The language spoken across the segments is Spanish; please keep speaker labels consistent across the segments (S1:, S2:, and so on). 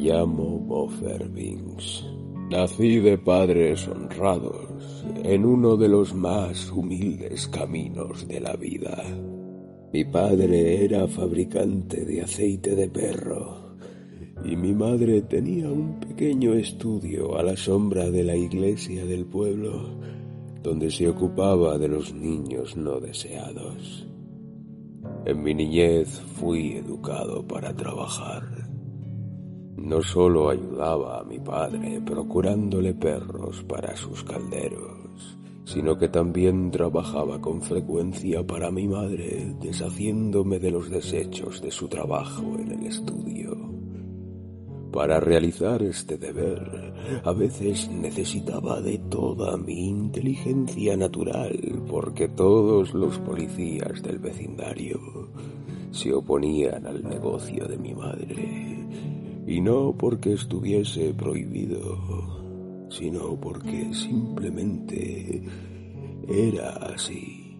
S1: Llamo Boffer Binks. Nací de padres honrados en uno de los más humildes caminos de la vida. Mi padre era fabricante de aceite de perro y mi madre tenía un pequeño estudio a la sombra de la iglesia del pueblo donde se ocupaba de los niños no deseados. En mi niñez fui educado para trabajar. No solo ayudaba a mi padre procurándole perros para sus calderos, sino que también trabajaba con frecuencia para mi madre, deshaciéndome de los desechos de su trabajo en el estudio. Para realizar este deber, a veces necesitaba de toda mi inteligencia natural, porque todos los policías del vecindario se oponían al negocio de mi madre, y no porque estuviese prohibido, sino porque simplemente era así.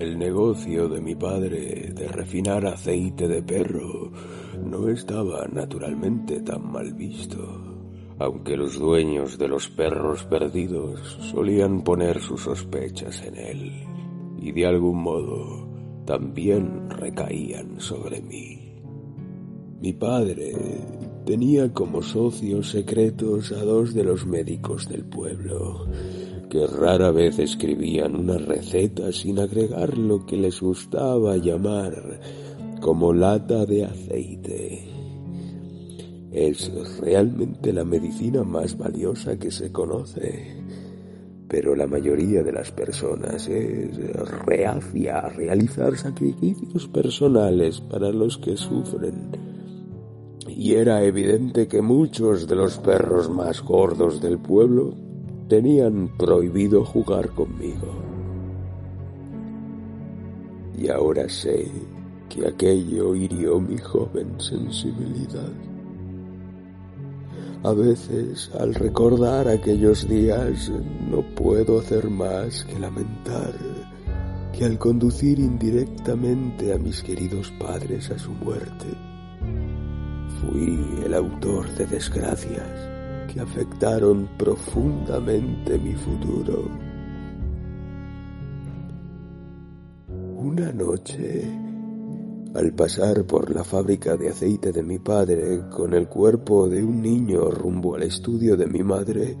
S1: El negocio de mi padre de refinar aceite de perro no estaba naturalmente tan mal visto, aunque los dueños de los perros perdidos solían poner sus sospechas en él, y de algún modo también recaían sobre mí. Mi padre tenía como socios secretos a dos de los médicos del pueblo, que rara vez escribían una receta sin agregar lo que les gustaba llamar como lata de aceite. Es realmente la medicina más valiosa que se conoce, pero la mayoría de las personas es reacia a realizar sacrificios personales para los que sufren. Y era evidente que muchos de los perros más gordos del pueblo tenían prohibido jugar conmigo. Y ahora sé que aquello hirió mi joven sensibilidad. A veces, al recordar aquellos días, no puedo hacer más que lamentar que al conducir indirectamente a mis queridos padres a su muerte, fui el autor de desgracias que afectaron profundamente mi futuro. Una noche, al pasar por la fábrica de aceite de mi padre con el cuerpo de un niño rumbo al estudio de mi madre,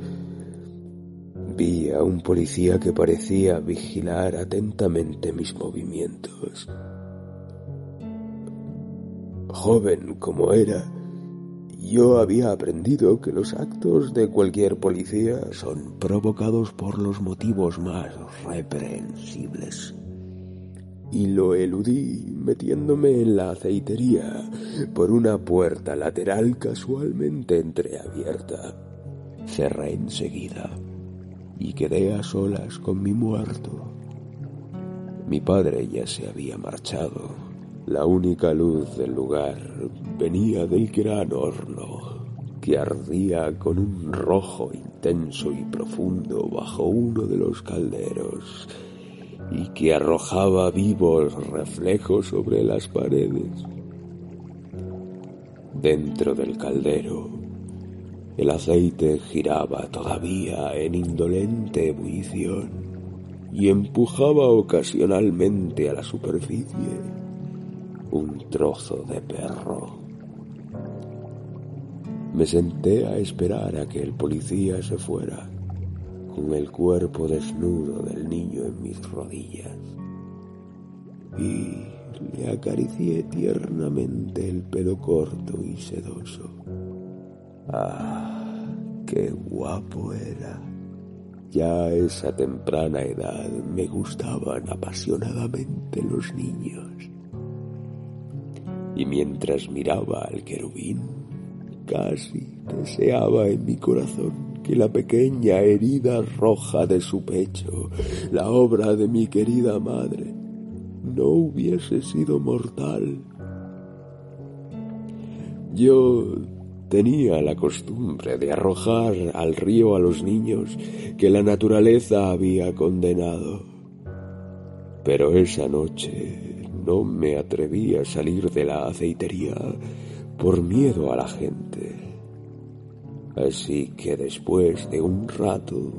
S1: vi a un policía que parecía vigilar atentamente mis movimientos. Joven como era, yo había aprendido que los actos de cualquier policía son provocados por los motivos más reprensibles. Y lo eludí metiéndome en la aceitería por una puerta lateral casualmente entreabierta. Cerré enseguida y quedé a solas con mi muerto. Mi padre ya se había marchado la única luz del lugar venía del gran horno, que ardía con un rojo intenso y profundo bajo uno de los calderos y que arrojaba vivos reflejos sobre las paredes. Dentro del caldero, el aceite giraba todavía en indolente ebullición y empujaba ocasionalmente a la superficie un trozo de perro. Me senté a esperar a que el policía se fuera, con el cuerpo desnudo del niño en mis rodillas, y le acaricié tiernamente el pelo corto y sedoso. ¡Ah! ¡Qué guapo era! Ya a esa temprana edad me gustaban apasionadamente los niños y mientras miraba al querubín, casi deseaba en mi corazón que la pequeña herida roja de su pecho, la obra de mi querida madre, no hubiese sido mortal. Yo tenía la costumbre de arrojar al río a los niños que la naturaleza había condenado. Pero esa noche no me atreví a salir de la aceitería por miedo a la gente. Así que después de un rato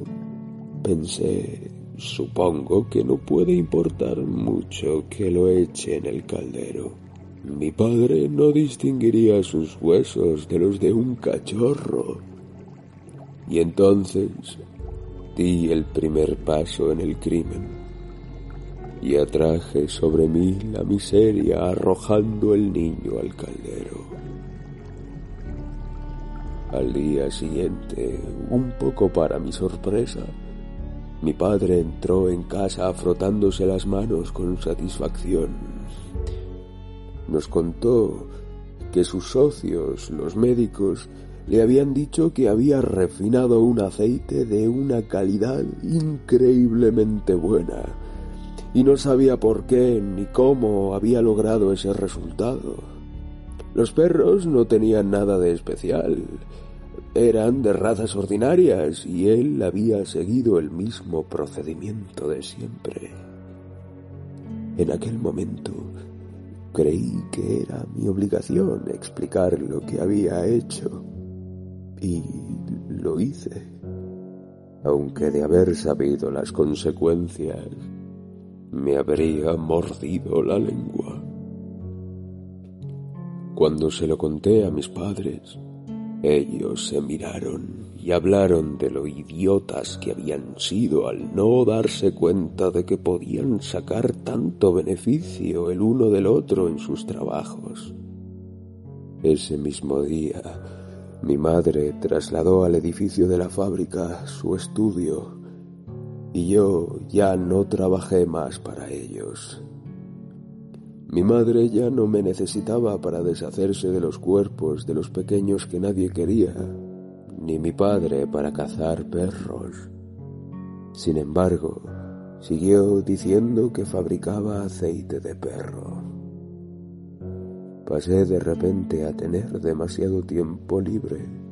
S1: pensé, supongo que no puede importar mucho que lo eche en el caldero. Mi padre no distinguiría sus huesos de los de un cachorro. Y entonces di el primer paso en el crimen y atraje sobre mí la miseria arrojando el niño al caldero. Al día siguiente, un poco para mi sorpresa, mi padre entró en casa frotándose las manos con satisfacción. Nos contó que sus socios, los médicos, le habían dicho que había refinado un aceite de una calidad increíblemente buena y no sabía por qué ni cómo había logrado ese resultado. Los perros no tenían nada de especial, eran de razas ordinarias y él había seguido el mismo procedimiento de siempre. En aquel momento creí que era mi obligación explicar lo que había hecho y lo hice, aunque de haber sabido las consecuencias me habría mordido la lengua. Cuando se lo conté a mis padres, ellos se miraron y hablaron de lo idiotas que habían sido al no darse cuenta de que podían sacar tanto beneficio el uno del otro en sus trabajos. Ese mismo día, mi madre trasladó al edificio de la fábrica su estudio y yo ya no trabajé más para ellos. Mi madre ya no me necesitaba para deshacerse de los cuerpos de los pequeños que nadie quería, ni mi padre para cazar perros. Sin embargo, siguió diciendo que fabricaba aceite de perro. Pasé de repente a tener demasiado tiempo libre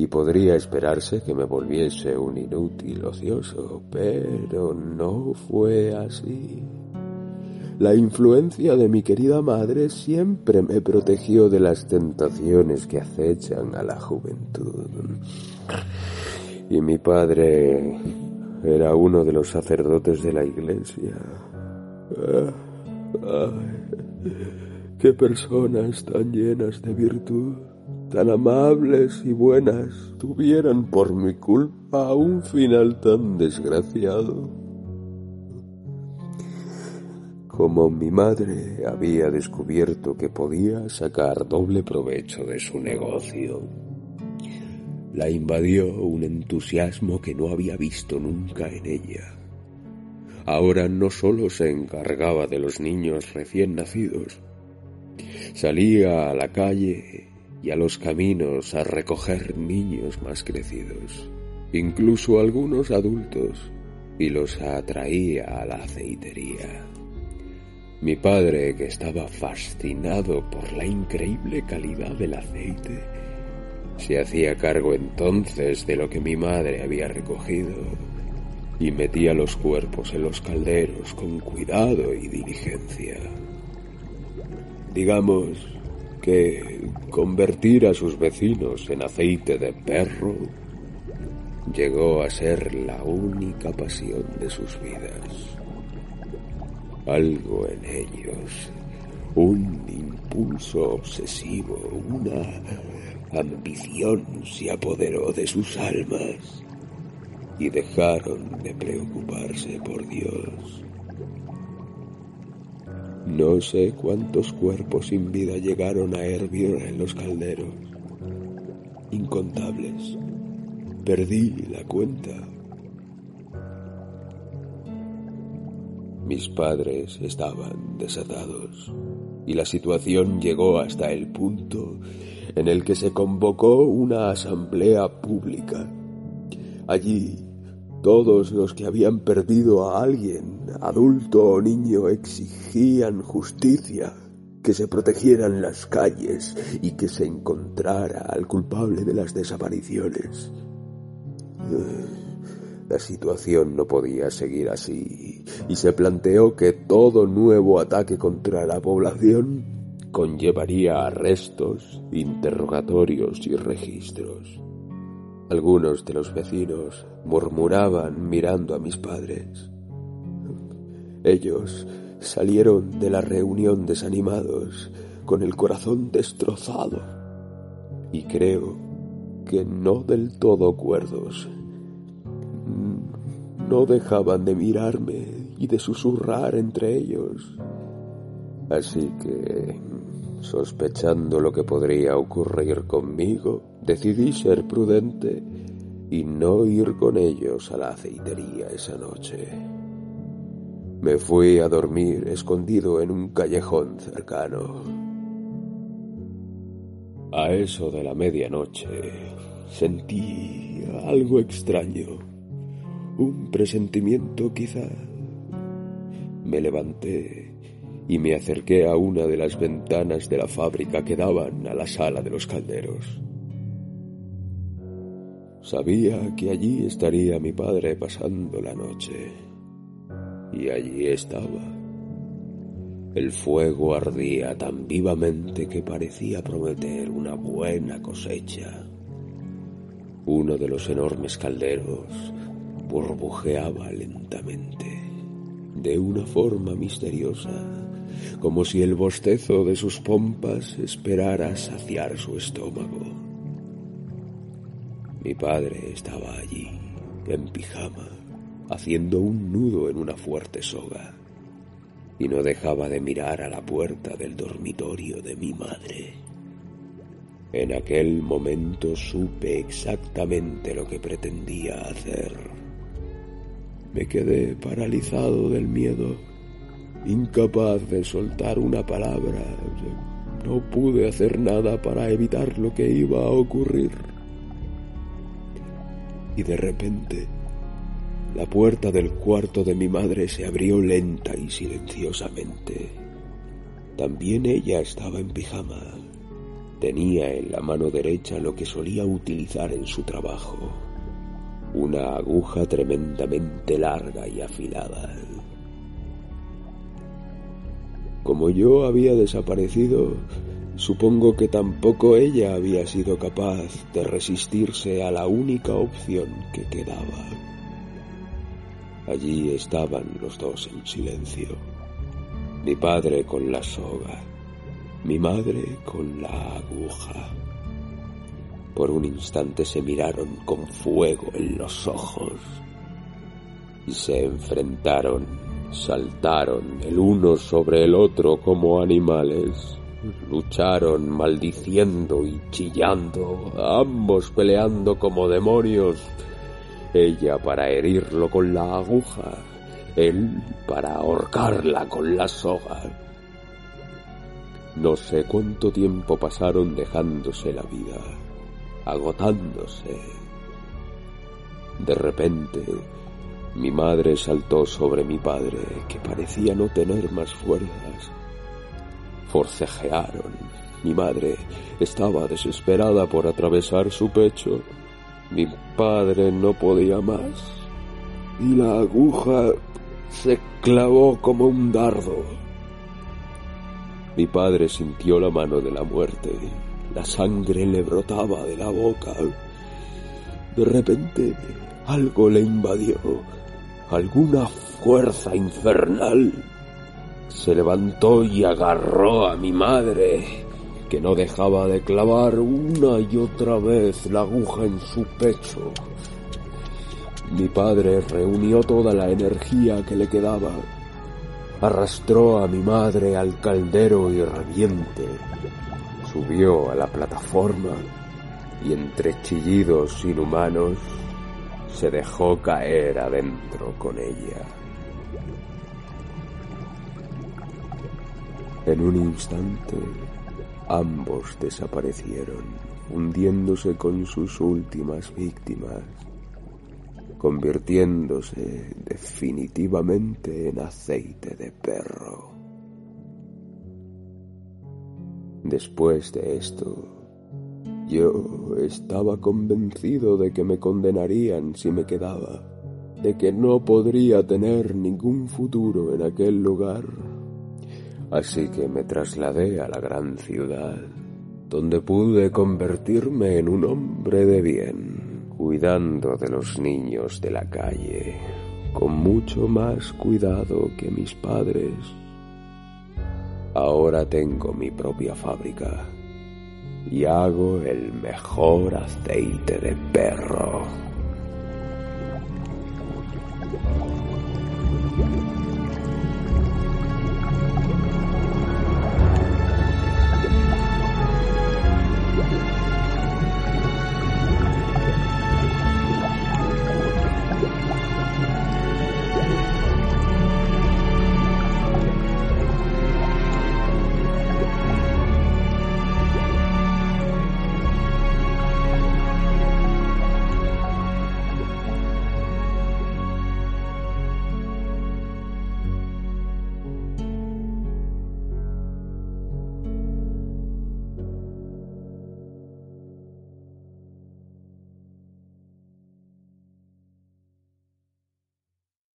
S1: y podría esperarse que me volviese un inútil ocioso, pero no fue así. La influencia de mi querida madre siempre me protegió de las tentaciones que acechan a la juventud. Y mi padre era uno de los sacerdotes de la iglesia. ¡Qué personas tan llenas de virtud! Tan amables y buenas tuvieran por mi culpa un final tan desgraciado. Como mi madre había descubierto que podía sacar doble provecho de su negocio, la invadió un entusiasmo que no había visto nunca en ella. Ahora no solo se encargaba de los niños recién nacidos, salía a la calle y a los caminos a recoger niños más crecidos, incluso algunos adultos, y los atraía a la aceitería. Mi padre, que estaba fascinado por la increíble calidad del aceite, se hacía cargo entonces de lo que mi madre había recogido y metía los cuerpos en los calderos con cuidado y diligencia. Digamos que convertir a sus vecinos en aceite de perro llegó a ser la única pasión de sus vidas. Algo en ellos, un impulso obsesivo, una ambición se apoderó de sus almas y dejaron de preocuparse por Dios. No sé cuántos cuerpos sin vida llegaron a hervir en los calderos. Incontables. Perdí la cuenta. Mis padres estaban desatados y la situación llegó hasta el punto en el que se convocó una asamblea pública. Allí todos los que habían perdido a alguien, adulto o niño, exigían justicia, que se protegieran las calles y que se encontrara al culpable de las desapariciones. La situación no podía seguir así y se planteó que todo nuevo ataque contra la población conllevaría arrestos, interrogatorios y registros. Algunos de los vecinos murmuraban mirando a mis padres. Ellos salieron de la reunión desanimados, con el corazón destrozado, y creo que no del todo cuerdos. No dejaban de mirarme y de susurrar entre ellos. Así que, sospechando lo que podría ocurrir conmigo, decidí ser prudente y no ir con ellos a la aceitería esa noche. Me fui a dormir escondido en un callejón cercano. A eso de la medianoche sentí algo extraño, un presentimiento quizá. Me levanté y me acerqué a una de las ventanas de la fábrica que daban a la sala de los calderos. Sabía que allí estaría mi padre pasando la noche. Y allí estaba. El fuego ardía tan vivamente que parecía prometer una buena cosecha. Uno de los enormes calderos burbujeaba lentamente, de una forma misteriosa como si el bostezo de sus pompas esperara saciar su estómago. Mi padre estaba allí, en pijama, haciendo un nudo en una fuerte soga, y no dejaba de mirar a la puerta del dormitorio de mi madre. En aquel momento supe exactamente lo que pretendía hacer. Me quedé paralizado del miedo incapaz de soltar una palabra. No pude hacer nada para evitar lo que iba a ocurrir. Y de repente, la puerta del cuarto de mi madre se abrió lenta y silenciosamente. También ella estaba en pijama. Tenía en la mano derecha lo que solía utilizar en su trabajo, una aguja tremendamente larga y afilada. Como yo había desaparecido, supongo que tampoco ella había sido capaz de resistirse a la única opción que quedaba. Allí estaban los dos en silencio, mi padre con la soga, mi madre con la aguja. Por un instante se miraron con fuego en los ojos y se enfrentaron Saltaron el uno sobre el otro como animales. Lucharon maldiciendo y chillando, ambos peleando como demonios. Ella para herirlo con la aguja, él para ahorcarla con la soga. No sé cuánto tiempo pasaron dejándose la vida, agotándose. De repente, mi madre saltó sobre mi padre, que parecía no tener más fuerzas. Forcejearon. Mi madre estaba desesperada por atravesar su pecho. Mi padre no podía más. Y la aguja se clavó como un dardo. Mi padre sintió la mano de la muerte. La sangre le brotaba de la boca. De repente algo le invadió alguna fuerza infernal se levantó y agarró a mi madre, que no dejaba de clavar una y otra vez la aguja en su pecho. Mi padre reunió toda la energía que le quedaba, arrastró a mi madre al caldero hirviente, subió a la plataforma y entre chillidos inhumanos se dejó caer adentro con ella. En un instante, ambos desaparecieron, hundiéndose con sus últimas víctimas, convirtiéndose definitivamente en aceite de perro. Después de esto, yo estaba convencido de que me condenarían si me quedaba, de que no podría tener ningún futuro en aquel lugar. Así que me trasladé a la gran ciudad, donde pude convertirme en un hombre de bien, cuidando de los niños de la calle, con mucho más cuidado que mis padres. Ahora tengo mi propia fábrica y hago el mejor aceite de perro.